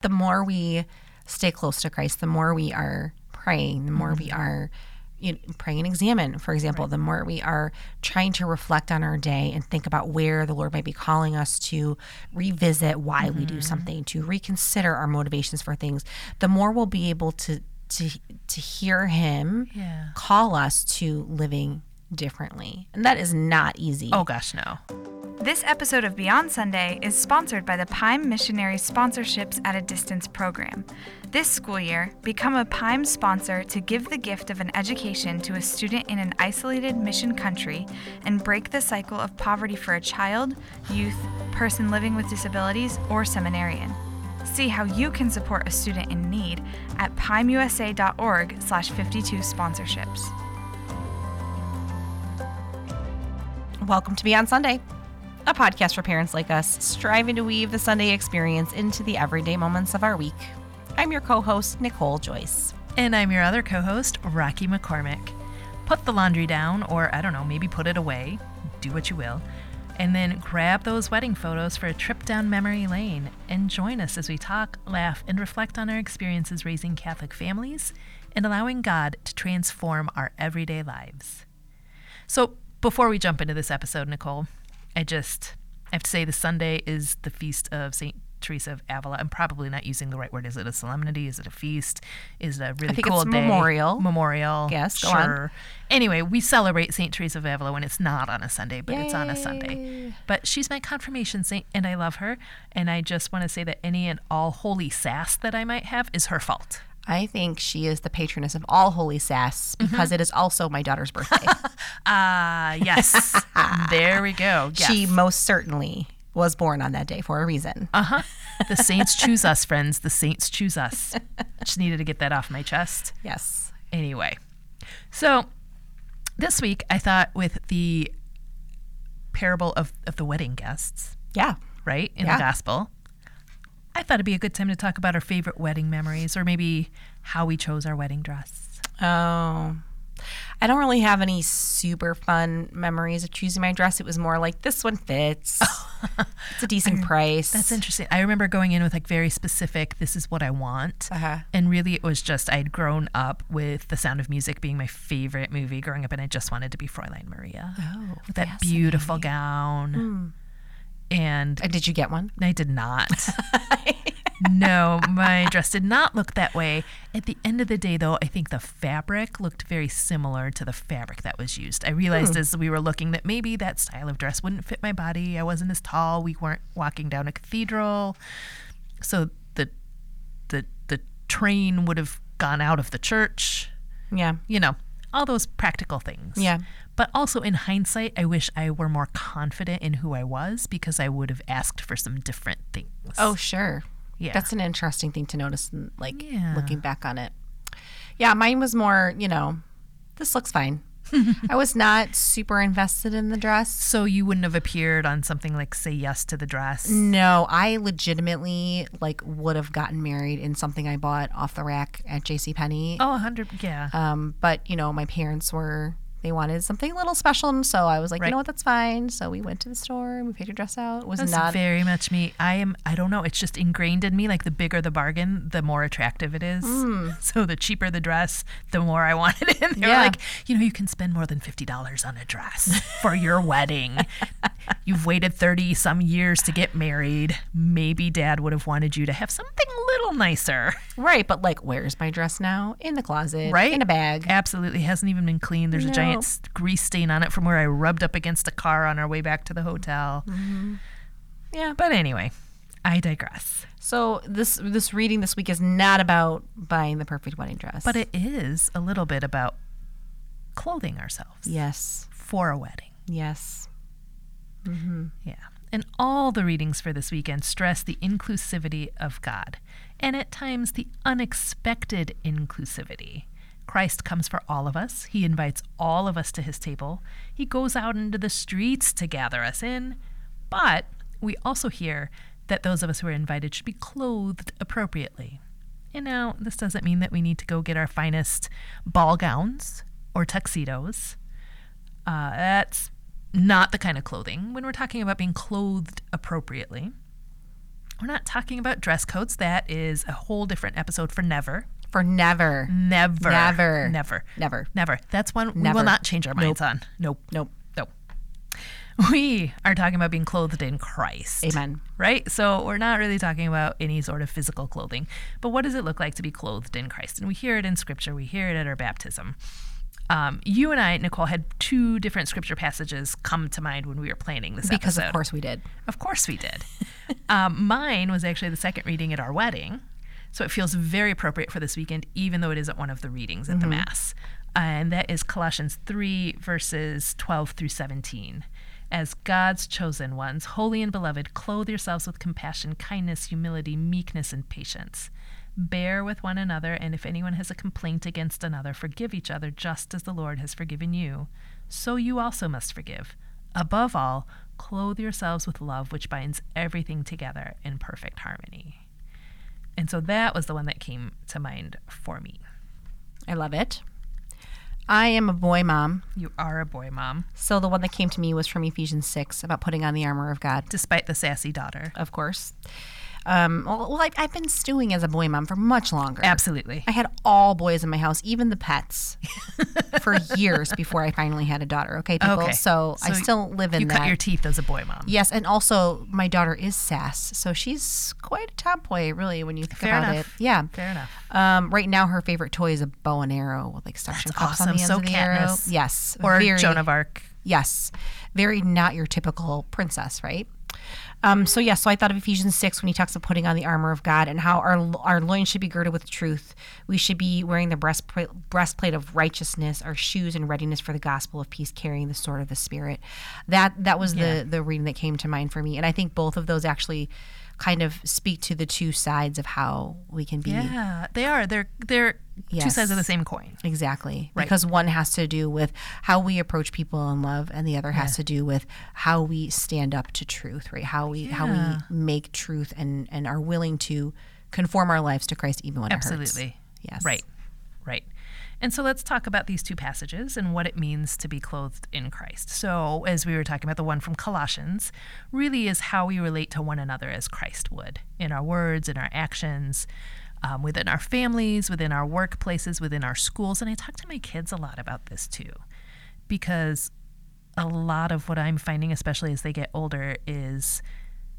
The more we stay close to Christ, the more we are praying, the more we mm-hmm. are you know, pray and examine, for example, the more we are trying to reflect on our day and think about where the Lord might be calling us to revisit why we do mm-hmm. something, to reconsider our motivations for things, the more we'll be able to to to hear Him Yeah. call us to living differently. And that is not easy. Oh, gosh, no. This episode of Beyond Sunday is sponsored by the PIME Missionary Sponsorships at a Distance program. This school year, become a PIME sponsor to give the gift of an education to a student in an isolated mission country and break the cycle of poverty for a child, youth, person living with disabilities, or seminarian. See how you can support a student in need at pimeusa.org/52sponsorships. Welcome to Beyond Sunday, a podcast for parents like us striving to weave the Sunday experience into the everyday moments of our week. I'm your co host, Nicole Joyce. And I'm your other co host, Rakhi McCormick. Put the laundry down, or I don't know, maybe put it away. Do what you will. And then grab those wedding photos for a trip down memory lane and join us as we talk, laugh, and reflect on our experiences raising Catholic families and allowing God to transform our everyday lives. So, before we jump into this episode, Nicole, I just I have to say the Sunday is the feast of St. Teresa of Avila. I'm probably not using the right word. Is it a solemnity? Is it a feast? Is it a really I think cool it's day? memorial. Memorial. Yes, sure. Anyway, we celebrate St. Teresa of Avila when it's not on a Sunday, but it's on a Sunday. But she's my confirmation saint, and I love her. And I just want to say that any and all holy sass that I might have is her fault. I think she is the patroness of all holy sass because it is also my daughter's birthday. Ah, yes. there we go. Yes. She most certainly was born on that day for a reason. Uh huh. The saints choose us, friends. The saints choose us. Just needed to get that off my chest. Yes. Anyway, so this week I thought with the parable of, of the wedding guests, Yeah. right, in Yeah. the gospel, I thought it'd be a good time to talk about our favorite wedding memories or maybe how we chose our wedding dress. Oh. I don't really have any super fun memories of choosing my dress. It was more like this one fits. it's a decent price. That's interesting. I remember going in with like very specific, this is what I want. Uh-huh. And really, it was just I'd grown up with The Sound of Music being my favorite movie growing up, and I just wanted to be Fräulein Maria. Oh, with that beautiful gown. And Uh, Did you get one? I did not. no, my dress did not look that way. At the end of the day, though, I think the fabric looked very similar to the fabric that was used. I realized as we were looking that maybe that style of dress wouldn't fit my body. I wasn't as tall. We weren't walking down a cathedral. So the the the train would have gone out of the church. Yeah. You know, all those practical things. Yeah. But also in hindsight, I wish I were more confident in who I was because I would have asked for some different things. Oh, sure. Yeah. That's an interesting thing to notice, like Yeah. looking back on it. Yeah, mine was more, you know, this looks fine. I was not super invested in the dress. So you wouldn't have appeared on something like Say Yes to the Dress. No, I legitimately like would have gotten married in something I bought off the rack at J.C. Penney. Oh, a hundred. Yeah. Um, but you know, my parents were they wanted something a little special, and so I was like, Right. you know what, that's fine. So we went to the store and we picked a dress out. It was That's not very much me. I am. I don't know. It's just ingrained in me. Like the bigger the bargain, the more attractive it is. Mm. So the cheaper the dress, the more I wanted it. And they were like, you know, you can spend more than fifty dollars on a dress for your wedding. You've waited thirty some years to get married. Maybe Dad would have wanted you to have something little nicer. right. But like, where's my dress now? In the closet, Right? In a bag. Absolutely hasn't even been cleaned. There's a giant grease stain on it from where I rubbed up against a car on our way back to the hotel. Mm-hmm. Yeah. But anyway, I digress. So this this reading this week is not about buying the perfect wedding dress, But it is a little bit about clothing ourselves yes, for a wedding. yes, mm-hmm. Yeah. And all the readings for this weekend stress the inclusivity of God and at times the unexpected inclusivity. Christ comes for all of us. He invites all of us to his table. He goes out into the streets to gather us in. But we also hear that those of us who are invited should be clothed appropriately. And now, this doesn't mean that we need to go get our finest ball gowns or tuxedos. Uh, that's not the kind of clothing. When we're talking about being clothed appropriately, We're not talking about dress codes. That is a whole different episode for never. For never. Never. Never. Never. Never. Never. That's one we will not change our minds on. Nope. Nope. Nope. We are talking about being clothed in Christ. Amen. Right? So we're not really talking about any sort of physical clothing. But what does it look like to be clothed in Christ? And we hear it in scripture, we hear it at our baptism. Um, you and I, Nicole, had two different scripture passages come to mind when we were planning this episode. Because episode. of course we did. Of course we did. um, mine was actually the second reading at our wedding. So it feels very appropriate for this weekend, even though it isn't one of the readings at the Mass. And that is Colossians 3, verses 12 through 17. As God's chosen ones, holy and beloved, clothe yourselves with compassion, kindness, humility, meekness, and patience. Bear with one another, and if anyone has a complaint against another, forgive each other just as the Lord has forgiven you. So you also must forgive. Above all, clothe yourselves with love, which binds everything together in perfect harmony. And so that was the one that came to mind for me. I love it. I am a boy mom, You are a boy mom, so the one that came to me was from Ephesians 6 about putting on the armor of God, despite the sassy daughter. of course. Um, well, well I've, been stewing as a boy mom for much longer. Absolutely. I had all boys in my house, even the pets, for years before I finally had a daughter. Okay, people. Okay. So, I still live in You that. cut your teeth as a boy mom. yes, and also my daughter is sass, so she's quite a tomboy, really, when you think Fair about enough. it. Yeah. Fair enough. Um, right now, her favorite toy is a bow and arrow with like suction That's cups on the ends So of the arrow. Yes, Or very, Joan of Arc. Yes, very not your typical princess, right? Um, so yeah, so I thought of Ephesians six when he talks about putting on the armor of God and how our our loins should be girded with truth. We should be wearing the breastplate breastplate of righteousness, our shoes in readiness for the gospel of peace, carrying the sword of the spirit. That that was Yeah. the the reading that came to mind for me, and I think both of those actually kind of speak to the two sides of how we can be Yeah, they are. They're they're two sides of the same coin. Exactly. Right. Because one has to do with how we approach people in love and the other has to do with how we stand up to truth, right? How we how we make truth and and are willing to conform our lives to Christ even when it hurts. Absolutely. Yes. Right. Right. And so let's talk about these two passages and what it means to be clothed in Christ. So, as we were talking about, the one from Colossians really is how we relate to one another as Christ would in our words, in our actions, um, within our families, within our workplaces, within our schools. And I talk to my kids a lot about this too, because a lot of what I'm finding, especially as they get older, is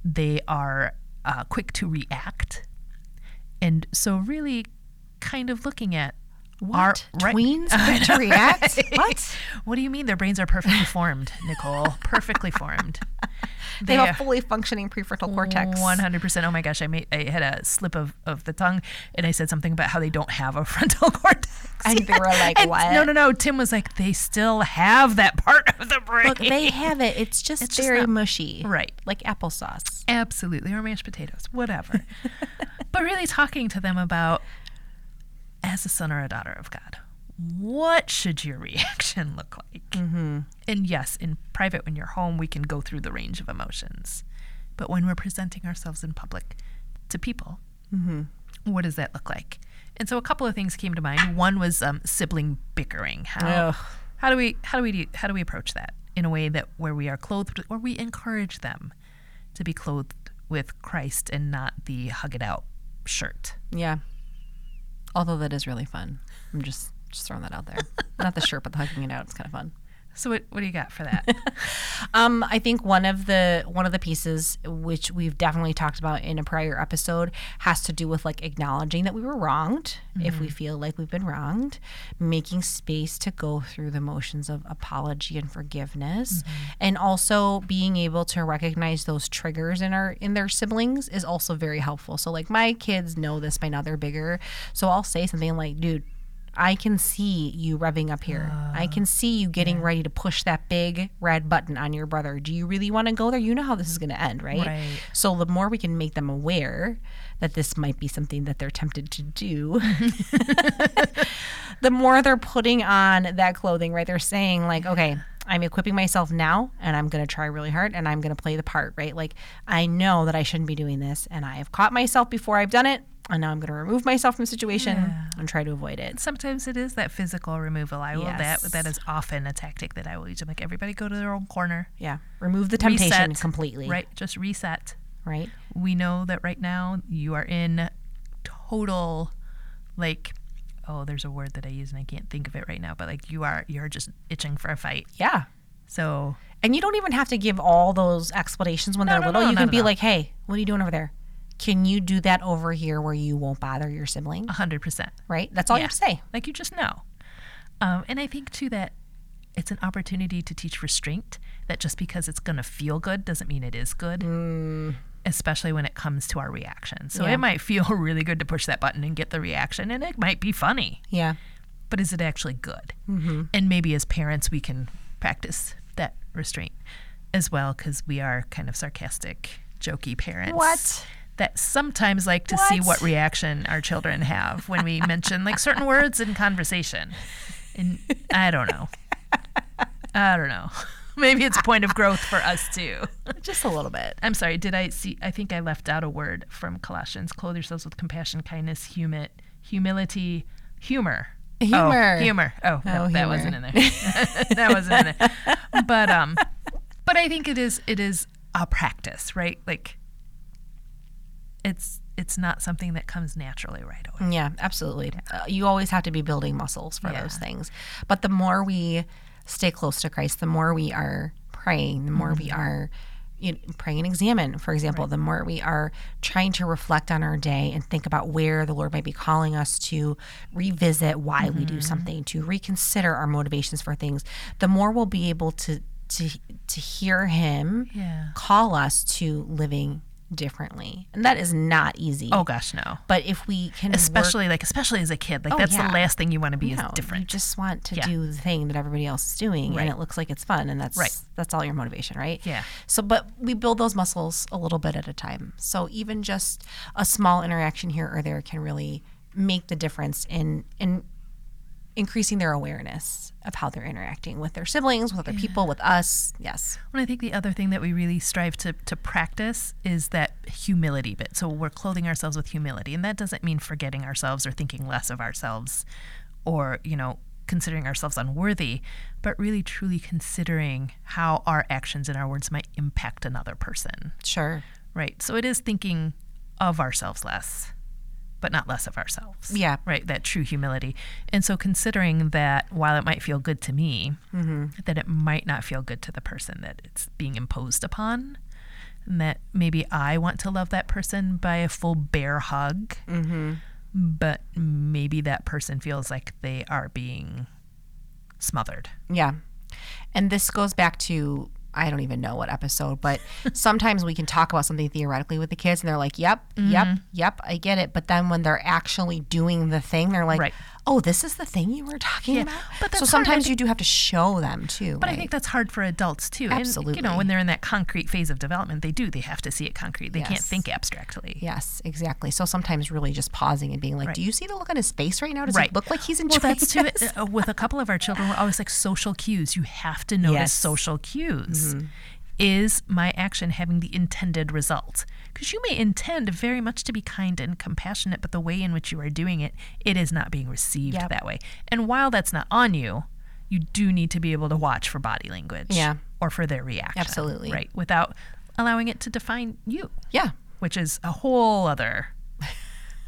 they are uh, quick to react. And so, really, kind of looking at What? Tweens quick to react? What? What do you mean? Their brains are perfectly formed, Nicole. perfectly formed. They have a fully functioning prefrontal cortex. One hundred percent. Oh my gosh! I made I had a slip of, of the tongue, and I said something about how they don't have a frontal cortex. And they were like, And "What?" No, no, no. Tim was like, they still have that part of the brain. Look, they have it. It's just It's just very not- mushy. Right. Like applesauce. Absolutely, or mashed potatoes, whatever. but really talking to them about, as a son or a daughter of God, what should your reaction look like? Mm-hmm. And yes, in private, when you're home, we can go through the range of emotions. But when we're presenting ourselves in public to people, what does that look like? And so a couple of things came to mind. One was um, sibling bickering. How, Ugh. how do we how do we do, how do we approach that in a way that where we are clothed or we encourage them to be clothed with Christ and not the hug it out shirt. Yeah. Although that is really fun. I'm just just throwing that out there. Not the shirt, but the hugging it out. It's kind of fun. So what, what do you got for that? Um, I think one of the one of the pieces which we've definitely talked about in a prior episode has to do with like acknowledging that we were wronged if we feel like we've been wronged, making space to go through the motions of apology and forgiveness, and also being able to recognize those triggers in our in their siblings is also very helpful. So like my kids know this by now they're bigger, so I'll say something like, "Dude." I can see you revving up here. I can ah, see you getting ready to push that big red button on your brother. Do you really want to go there? You know how this is going to end, right? Right. So the more we can make them aware that this might be something that they're tempted to do, the more they're putting on that clothing, right? They're saying like, okay, I'm equipping myself now and I'm going to try really hard and I'm going to play the part, right? Like I know that I shouldn't be doing this and I have caught myself before I've done it. And now I'm going to remove myself from the situation Yeah. and try to avoid it. Sometimes it is that physical removal. I will that that is often a tactic that I will use. I'm like everybody go to their own corner. Yeah. Remove the temptation Reset. completely. Right. Just reset. right? We know that right now you are in total, like, oh, there's a word that I use and I can't think of it right now, but like you are, you're just itching for a fight. Yeah. So And you don't even have to give all those explanations when No, they're no, little. no, you can be like, hey, what are you doing over there? Can you do that over here where you won't bother your sibling? a hundred percent. Right? That's all you have to say. Like you just know. Um, and I think too that it's an opportunity to teach restraint. That just because it's going to feel good doesn't mean it is good. Especially when it comes to our reaction. So Yeah. it might feel really good to push that button and get the reaction, and it might be funny, Yeah. but is it actually good? Mm-hmm. And maybe as parents, we can practice that restraint as well because we are kind of sarcastic, jokey parents. What? That sometimes like to see What? what reaction our children have when we mention like certain words in conversation. And I don't know. I don't know. Maybe it's a point of growth for us too. Just a little bit. I'm sorry. Did I see? I think I left out a word from Colossians. Clothe yourselves with compassion, kindness, humi- humility, humor. Humor. Oh, humor. Oh, no, Oh, that wasn't in there. that wasn't in there. But um, but I think it is. It is a practice, right? Like, it's it's not something that comes naturally right away. Yeah, absolutely. Uh, you always have to be building muscles for Yeah. those things. But the more we stay close to Christ, the more we are praying, the more we Mm-hmm. are you know, praying and examine, for example, the more we are trying to reflect on our day and think about where the Lord might be calling us to revisit why we Mm-hmm. do something, to reconsider our motivations for things, the more we'll be able to to to hear him Yeah. call us to living differently. And that is not easy. Oh gosh, no. But if we can work- Especially like especially as a kid, like Oh, that's yeah. the last thing you want to be no, is different. You just want to Yeah. do the thing that everybody else is doing, Right. and it looks like it's fun, and that's Right. that's all your motivation, right? Yeah. So, but we build those muscles a little bit at a time. So even just a small interaction here or there can really make the difference in in increasing their awareness of how they're interacting with their siblings, with other people, with us. Yes. Well, I think the other thing that we really strive to, to practice is that humility bit. So we're clothing ourselves with humility. And that doesn't mean forgetting ourselves or thinking less of ourselves or, you know, considering ourselves unworthy, but really truly considering how our actions and our words might impact another person. Sure. Right. So it is thinking of ourselves less, but not less of ourselves. Yeah. Right. That true humility. And so considering that while it might feel good to me, mm-hmm. that it might not feel good to the person that it's being imposed upon. And that maybe I want to love that person by a full bear hug, mm-hmm. but maybe that person feels like they are being smothered. Yeah. And this goes back to I don't even know what episode, but sometimes we can talk about something theoretically with the kids and they're like, "Yep, yep, mm-hmm. yep, I get it." But then when they're actually doing the thing, they're like, Right. "Oh, this is the thing you were talking Yeah, about." but so that's hard. I sometimes you do have to show them too. But I think that's hard for adults too. And, you know, when they're in that concrete phase of development, they do. They have to see it concrete. They can't think abstractly. Yes, exactly. So sometimes really just pausing and being like, Right. "Do you see the look on his face right now? Does Right. it look like he's Well, enjoying that's too. Uh, with a couple of our children, we're always like social cues. You have to notice Yes. social cues. Is my action having the intended result? Because you may intend very much to be kind and compassionate, but the way in which you are doing it, it is not being received Yep. that way. And while that's not on you, you do need to be able to watch for body language. Yeah. Or for their reaction. Absolutely. Right. Without allowing it to define you yeah. which is a whole other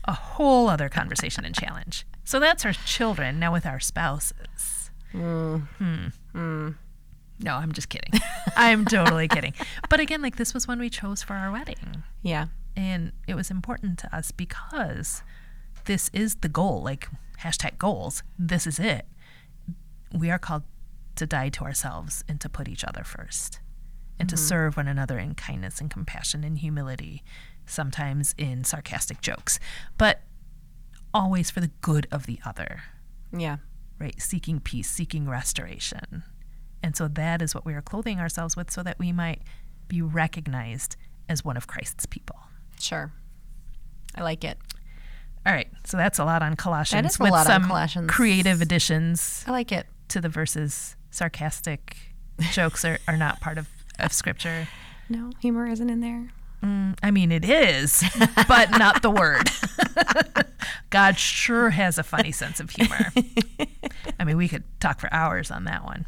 a whole other conversation and challenge. So that's our children. Now with our spouses. Hmm. No, I'm just kidding. I'm totally kidding. But again, like this was one we chose for our wedding. Yeah. And it was important to us because this is the goal, like hashtag goals. This is it. We are called to die to ourselves and to put each other first and to mm-hmm. serve one another in kindness and compassion and humility, sometimes in sarcastic jokes, but always for the good of the other, Yeah. right? Seeking peace, seeking restoration. And so that is what we are clothing ourselves with so that we might be recognized as one of Christ's people. Sure. I like it. All right, so that's a lot on Colossians is a with lot on some Colossians. creative additions I like it. to the verses. Sarcastic jokes are, are not part of, of scripture. No, humor isn't in there. Mm, I mean, it is, but not the word. God sure has a funny sense of humor. I mean, we could talk for hours on that one.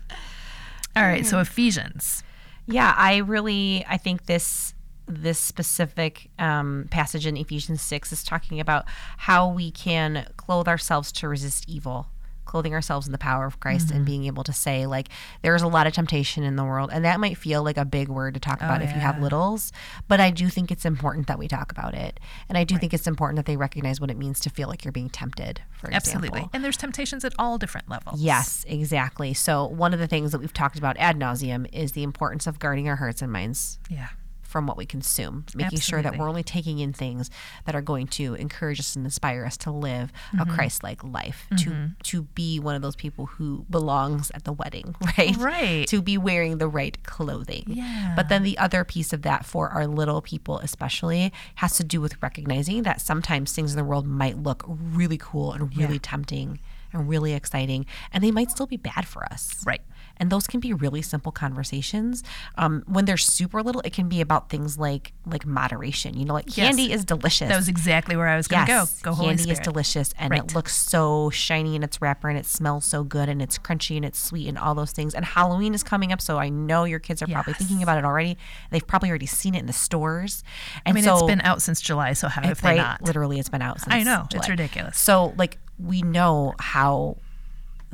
All right, so Ephesians. Yeah, I really I think this this specific um, passage in Ephesians 6 is talking about how we can clothe ourselves to resist evil clothing ourselves in the power of Christ Mm-hmm. and being able to say like there's a lot of temptation in the world and that might feel like a big word to talk about if you have Oh, littles but I do think it's important that we talk about it and I do think it's important that they recognize what it means to feel like you're being tempted for example Absolutely. example And there's temptations at all different levels. Yes, exactly. So one of the things that we've talked about ad nauseum is the importance of guarding our hearts and minds Yeah. From what we consume, making sure that we're only taking in things that are going to encourage us and inspire us to live Mm-hmm. a Christ-like life, to to be one of those people who belongs at the wedding, right? Right. To be wearing the right clothing. Yeah. But then the other piece of that for our little people especially has to do with recognizing that sometimes things in the world might look really cool and really tempting and really exciting and they might still be bad for us. Right. And those can be really simple conversations. Um, when they're super little, it can be about things like like moderation. You know, like Yes. candy is delicious. That was exactly where I was going to yes, go. Go Holy candy Spirit. is delicious, and Right. it looks so shiny in its wrapper, and it smells so good, and it's crunchy and it's sweet, and all those things. And Halloween is coming up, so I know your kids are probably thinking about it already. They've probably already seen it in the stores. I mean, so, it's been out since July, so how they right, not? literally, it's been out since I know. It's ridiculous. So, like, we know how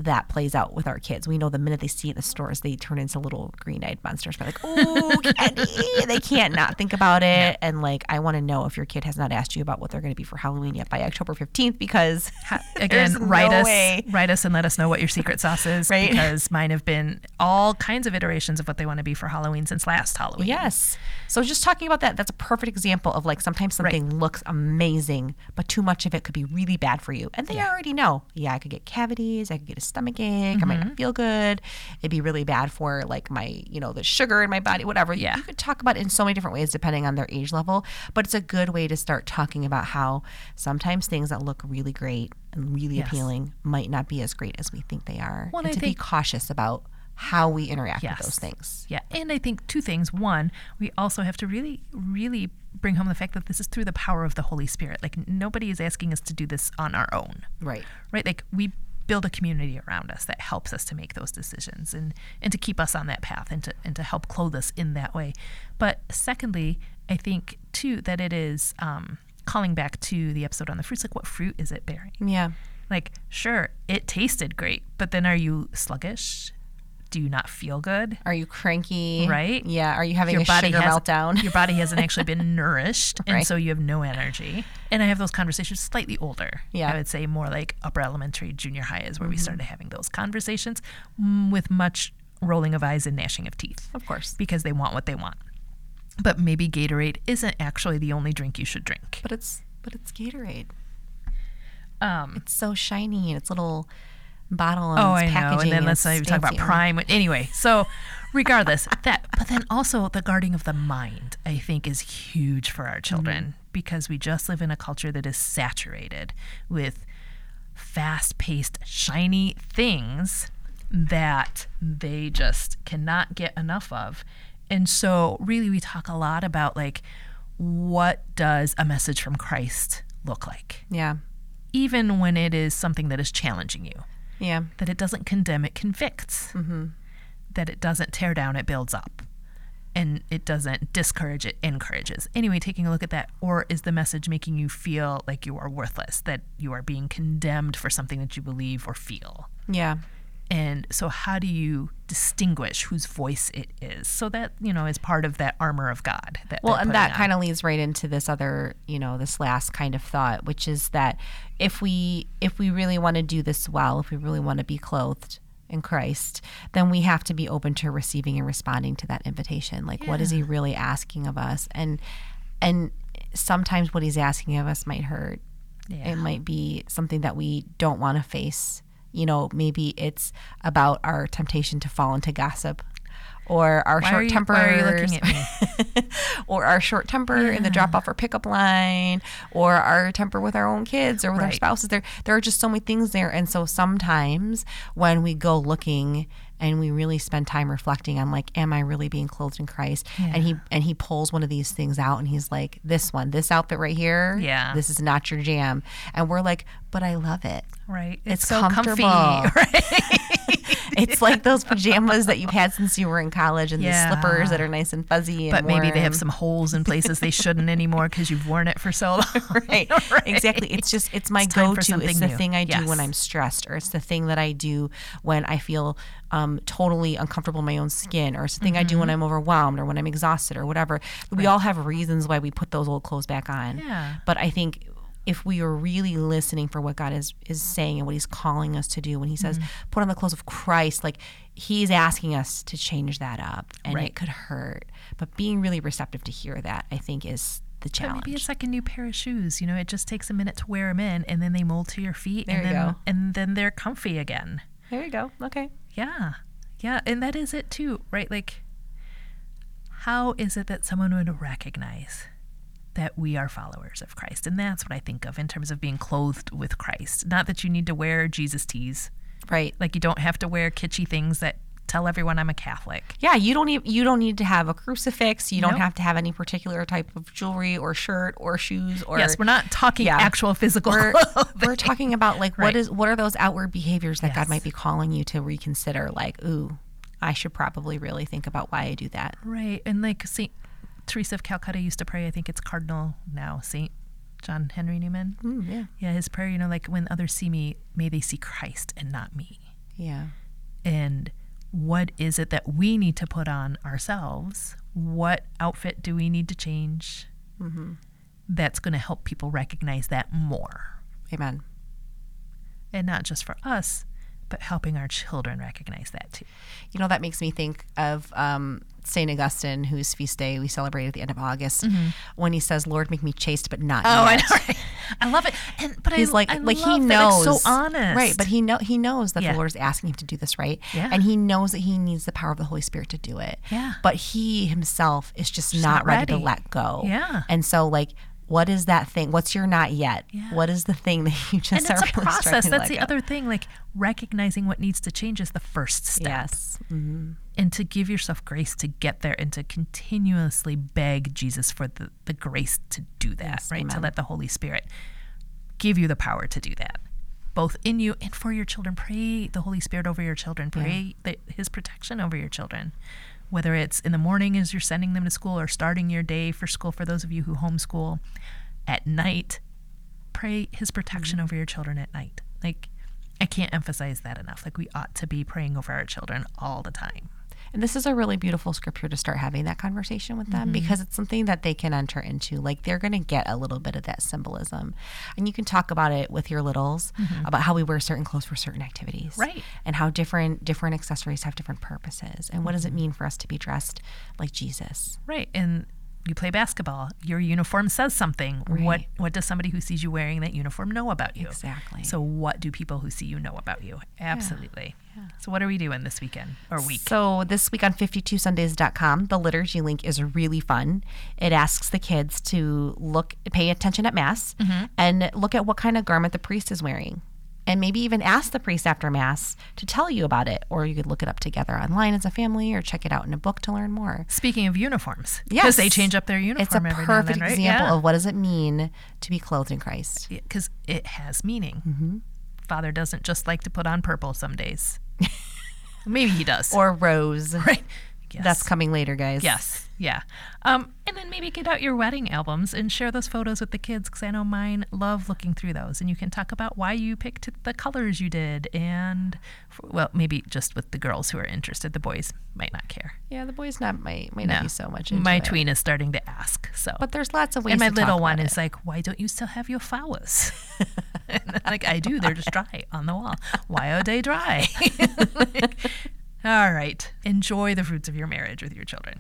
that plays out with our kids. We know the minute they see it in the stores, they turn into little green-eyed monsters. We're like, "Oh, candy!" they can't not think about it. And like, I want to know if your kid has not asked you about what they're going to be for Halloween yet by October fifteenth, because Again, write no us, way. write us, and let us know what your secret sauce is, Right. because mine have been all kinds of iterations of what they want to be for Halloween since last Halloween. Yes. So just talking about that, that's a perfect example of like sometimes something looks amazing, but too much of it could be really bad for you. And they already know. Yeah, I could get cavities, I could get a stomach ache, I might Mm-hmm. not feel good. It'd be really bad for like my, you know, the sugar in my body, whatever. Yeah. You could talk about it in so many different ways depending on their age level, but it's a good way to start talking about how sometimes things that look really great and really Yes. appealing might not be as great as we think they are. Well, and I to be cautious about how we interact Yes. with those things. Yeah, and I think two things. One, we also have to really, really bring home the fact that this is through the power of the Holy Spirit. Like nobody is asking us to do this on our own, Right. right? Like we build a community around us that helps us to make those decisions and and to keep us on that path and to and to help clothe us in that way. But secondly, I think too that it is um, calling back to the episode on the fruits. Like, what fruit is it bearing? Yeah. Like, sure, it tasted great, but then are you sluggish? Do you not feel good? Are you cranky? Right? Yeah. Are you having your a body sugar has, meltdown? Your body hasn't actually been nourished, and so you have no energy. And I have those conversations slightly older. Yeah. Mm-hmm. I would say more like upper elementary, junior high is where we started having those conversations mm, with much rolling of eyes and gnashing of teeth Of course. because they want what they want. But maybe Gatorade isn't actually the only drink you should drink. But it's but it's Gatorade. Um, It's so shiny and its little bottle and Oh, its I know. packaging. And then let's not even talk about. Prime. Anyway, so regardless, that, but then also the guarding of the mind, I think, is huge for our children because we just live in a culture that is saturated with fast paced, shiny things that they just cannot get enough of. And so, really, we talk a lot about like, what does a message from Christ look like? Yeah. Even when it is something that is challenging you Yeah. that it doesn't condemn, it convicts. Mm-hmm. That it doesn't tear down, it builds up. And it doesn't discourage, it encourages. Anyway, taking a look at that, or is the message making you feel like you are worthless, that you are being condemned for something that you believe or feel? Yeah. And so, how do you distinguish whose voice it is? So that, you know, is part of that armor of God. That Well, and that kind of leads right into this other, you know, this last kind of thought, which is that if we if we really want to do this well, if we really want to be clothed in Christ, then we have to be open to receiving and responding to that invitation. Like what is he really asking of us? And and sometimes what he's asking of us might hurt. Yeah. It might be something that we don't want to face. You know, maybe it's about our temptation to fall into gossip or our Why short temper why are you looking at me? or our short temper in the drop off or pickup line or our temper with our own kids or with our spouses there there are just so many things there and so sometimes when we go looking and we really spend time reflecting on like am i really being clothed in christ and he and he pulls one of these things out and he's like this one this outfit right here Yeah. this is not your jam and we're like but i love it right. it's, so comfortable comfy. Right. It's like those pajamas that you've had since you were in college and Yeah. the slippers that are nice and fuzzy. And But maybe they have some holes in places they shouldn't anymore because you've worn it for so long. right. Exactly. It's just it's my It's time for go-to. something It's the new. thing I do when I'm stressed, or it's the thing that I do when I feel um, totally uncomfortable in my own skin, or it's the thing I do Mm-hmm. when I'm overwhelmed or when I'm exhausted or whatever. We all have reasons why we put those old clothes back on. Yeah. But I think if we are really listening for what God is is saying and what He's calling us to do, when He says, Mm-hmm. "Put on the clothes of Christ," like He's asking us to change that up, and Right. it could hurt. But being really receptive to hear that, I think, is the But challenge. maybe it's like a new pair of shoes. You know, it just takes a minute to wear them in, and then they mold to your feet, There and you then go. and then they're comfy again. there you go. Okay. Yeah, yeah, and that is it too, right? Like, how is it that someone would recognize that we are followers of Christ? And that's what I think of in terms of being clothed with Christ. Not that you need to wear Jesus tees, Right. like you don't have to wear kitschy things that tell everyone I'm a Catholic. Yeah, you don't need you don't need to have a crucifix. You don't have to have any particular type of jewelry or shirt or shoes or yes, we're not talking Yeah. actual physical. we're, we're talking about like what Right. is what are those outward behaviors that God might be calling you to reconsider like ooh I should probably really think about why I do that. Right. And like St. Teresa of Calcutta used to pray, I think it's Cardinal now, St. John Henry Newman. Mm, yeah. Yeah, his prayer, you know, like when others see me, may they see Christ and not me. Yeah. And what is it that we need to put on ourselves? What outfit do we need to change? That's going to help people recognize that more. Amen. And not just for us, but helping our children recognize that too. You know, that makes me think of um, St. Augustine, whose feast day we celebrate at the end of August, when he says, Lord, make me chaste, but not Mm-hmm. Oh, I know. Right? I love it. And but He's I, like, I like he knows, so honest, right? But he know he knows that Yeah. the Lord is asking him to do this, right? Yeah. And he knows that he needs the power of the Holy Spirit to do it. Yeah. But he himself is just, not, not ready, to let go. Yeah. And so, like, what is that thing? What's your not yet? Yeah. What is the thing that you just and it's a really process. That's the go? other thing. Like recognizing what needs to change is the first step. Yes. hmm And to give yourself grace to get there and to continuously beg Jesus for the, the grace to do that, Yes, right? To let the Holy Spirit give you the power to do that, both in you and for your children. Pray the Holy Spirit over your children. Pray that His protection over your children. Whether it's in the morning as you're sending them to school or starting your day for school, for those of you who homeschool, at night, pray His protection Mm-hmm. over your children at night. Like, I can't emphasize that enough. Like, we ought to be praying over our children all the time. And this is a really beautiful scripture to start having that conversation with them Mm-hmm. because it's something that they can enter into. Like they're going to get a little bit of that symbolism. And you can talk about it with your littles about how we wear certain clothes for certain activities. Mm-hmm. Right. And how different different accessories have different purposes. And what does Mm-hmm. it mean for us to be dressed like Jesus? Right. And you play basketball. Your uniform says something. What Right. what does somebody who sees you wearing that uniform know about you? Exactly. So what do people who see you know about you? Absolutely. So what are we doing this weekend or week? So this week on 52sundays.com, the liturgy link is really fun. It asks the kids to look, pay attention at mass, Mm-hmm. and look at what kind of garment the priest is wearing, and maybe even ask the priest after mass to tell you about it. Or you could look it up together online as a family, or check it out in a book to learn more. Speaking of uniforms, Yes. because they change up their uniform It's a perfect then, right? example Yeah. of what does it mean to be clothed in Christ. because it has meaning. Mm-hmm. Father doesn't just like to put on purple some days. Maybe he does. Or rose. right. Yes. That's coming later, guys. Yes. Yeah. Um, and then maybe get out your wedding albums and share those photos with the kids because I know mine love looking through those. And you can talk about why you picked the colors you did. And, well, maybe just with the girls who are interested. The boys might not care. Yeah, the boys not might might not be so much into My it. tween is starting to ask. So. But there's lots of ways and my little one is like, why don't you still have your flowers? Like, I do. They're just dry on the wall. Why are they dry? Like, all right. Enjoy the fruits of your marriage with your children.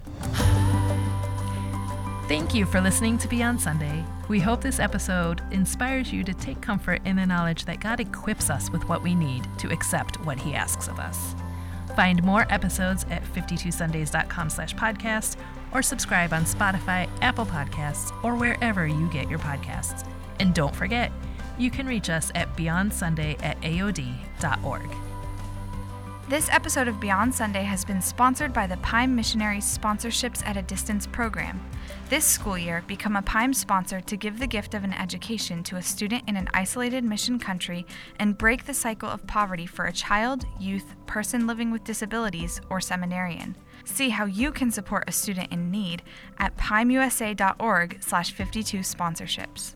Thank you for listening to Beyond Sunday. We hope this episode inspires you to take comfort in the knowledge that God equips us with what we need to accept what He asks of us. Find more episodes at 52sundays.com slash podcast or subscribe on Spotify, Apple Podcasts, or wherever you get your podcasts. And don't forget, you can reach us at beyondsunday at aod.org. This episode of Beyond Sunday has been sponsored by the Pime Missionaries Sponsorships at a Distance program. This school year, become a Pime sponsor to give the gift of an education to a student in an isolated mission country and break the cycle of poverty for a child, youth, person living with disabilities, or seminarian. See how you can support a student in need at pimeusa.org/52 sponsorships.